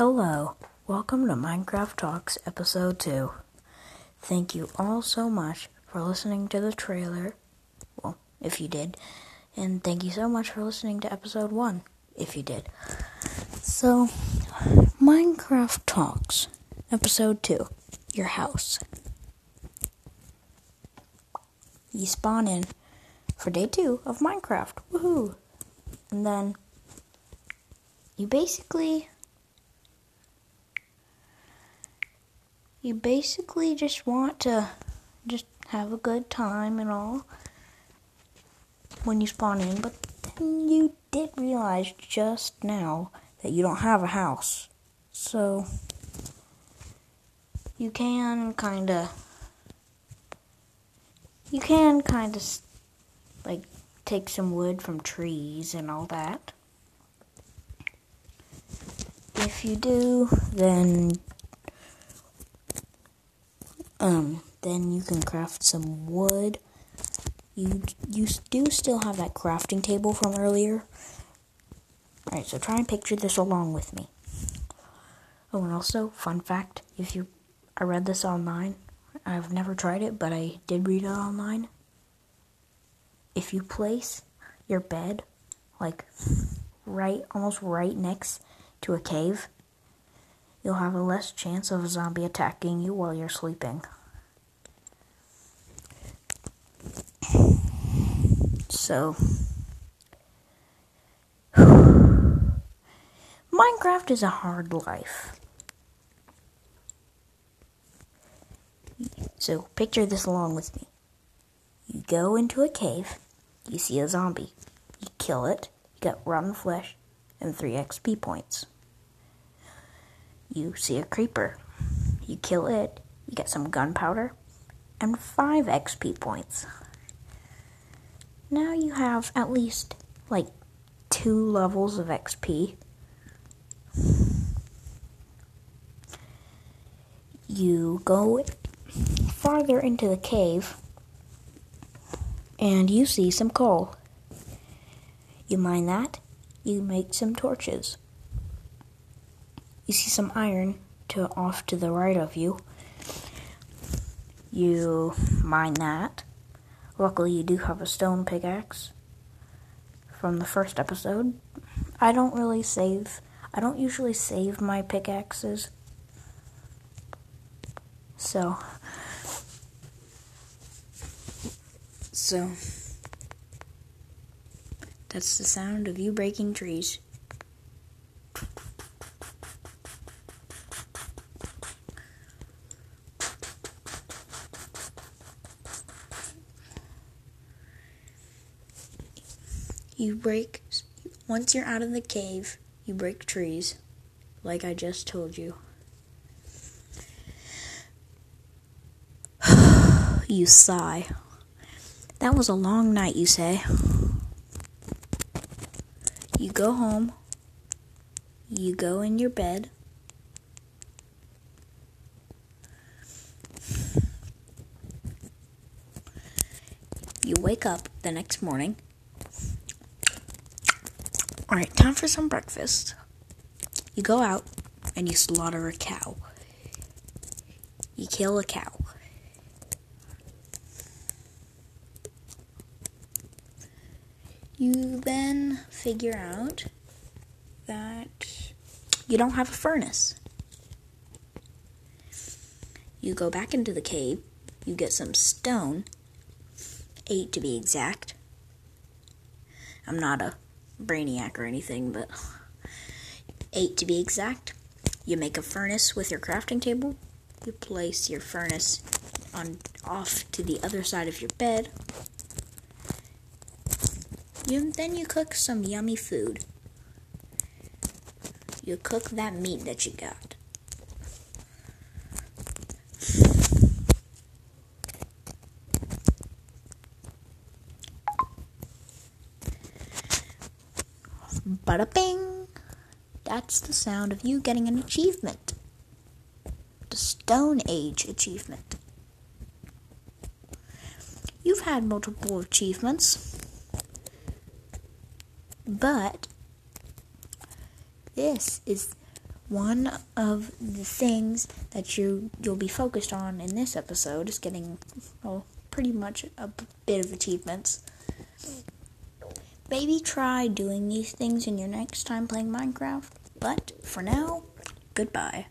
Hello, welcome to Minecraft Talks Episode 2. Thank you all so much for listening to the trailer. Well, if you did. And thank you so much for listening to Episode 1, if you did. So, Minecraft Talks Episode 2 Your House. You spawn in for day 2 of Minecraft. Woohoo! And then you basically you basically just want to just have a good time and all when you spawn in, but then you did realize just now that you don't have a house. So you can kind of you can kind of like take some wood from trees and all that. If you do, then um then you can craft some wood. You you do still have that crafting table from earlier. Alright, so try and picture this along with me. Oh, and also, fun fact, if you I read this online. I've never tried it, but I did read it online. If you place your bed like right almost right next to a cave, you'll have a less chance of a zombie attacking you while you're sleeping. So, Minecraft is a hard life. So, picture this along with me. You go into a cave, you see a zombie, you kill it, you get rotten flesh and 3 XP points. You see a creeper, you kill it, you get some gunpowder and 5 XP points. Now you have at least like two levels of XP. You go farther into the cave and you see some coal. You mine that, you make some torches. You see some iron to off to the right of you. You mine that Luckily, you do have a stone pickaxe from the first episode. I don't really save, I don't usually save my pickaxes. So, so, that's the sound of you breaking trees. You break, once you're out of the cave, you break trees, like I just told you. you sigh. That was a long night, you say. You go home, you go in your bed. You wake up the next morning Alright, time for some breakfast. You go out and you slaughter a cow. You kill a cow. You then figure out that you don't have a furnace. You go back into the cave, you get some stone, eight to be exact. I'm not a brainiac or anything, but eight to be exact. You make a furnace with your crafting table. You place your furnace on off to the other side of your bed. You, then you cook some yummy food. You cook that meat that you got. Bada bing! That's the sound of you getting an achievement. The Stone Age achievement. You've had multiple achievements, but this is one of the things that you you'll be focused on in this episode is getting well pretty much a bit of achievements. Maybe try doing these things in your next time playing Minecraft. But for now, goodbye.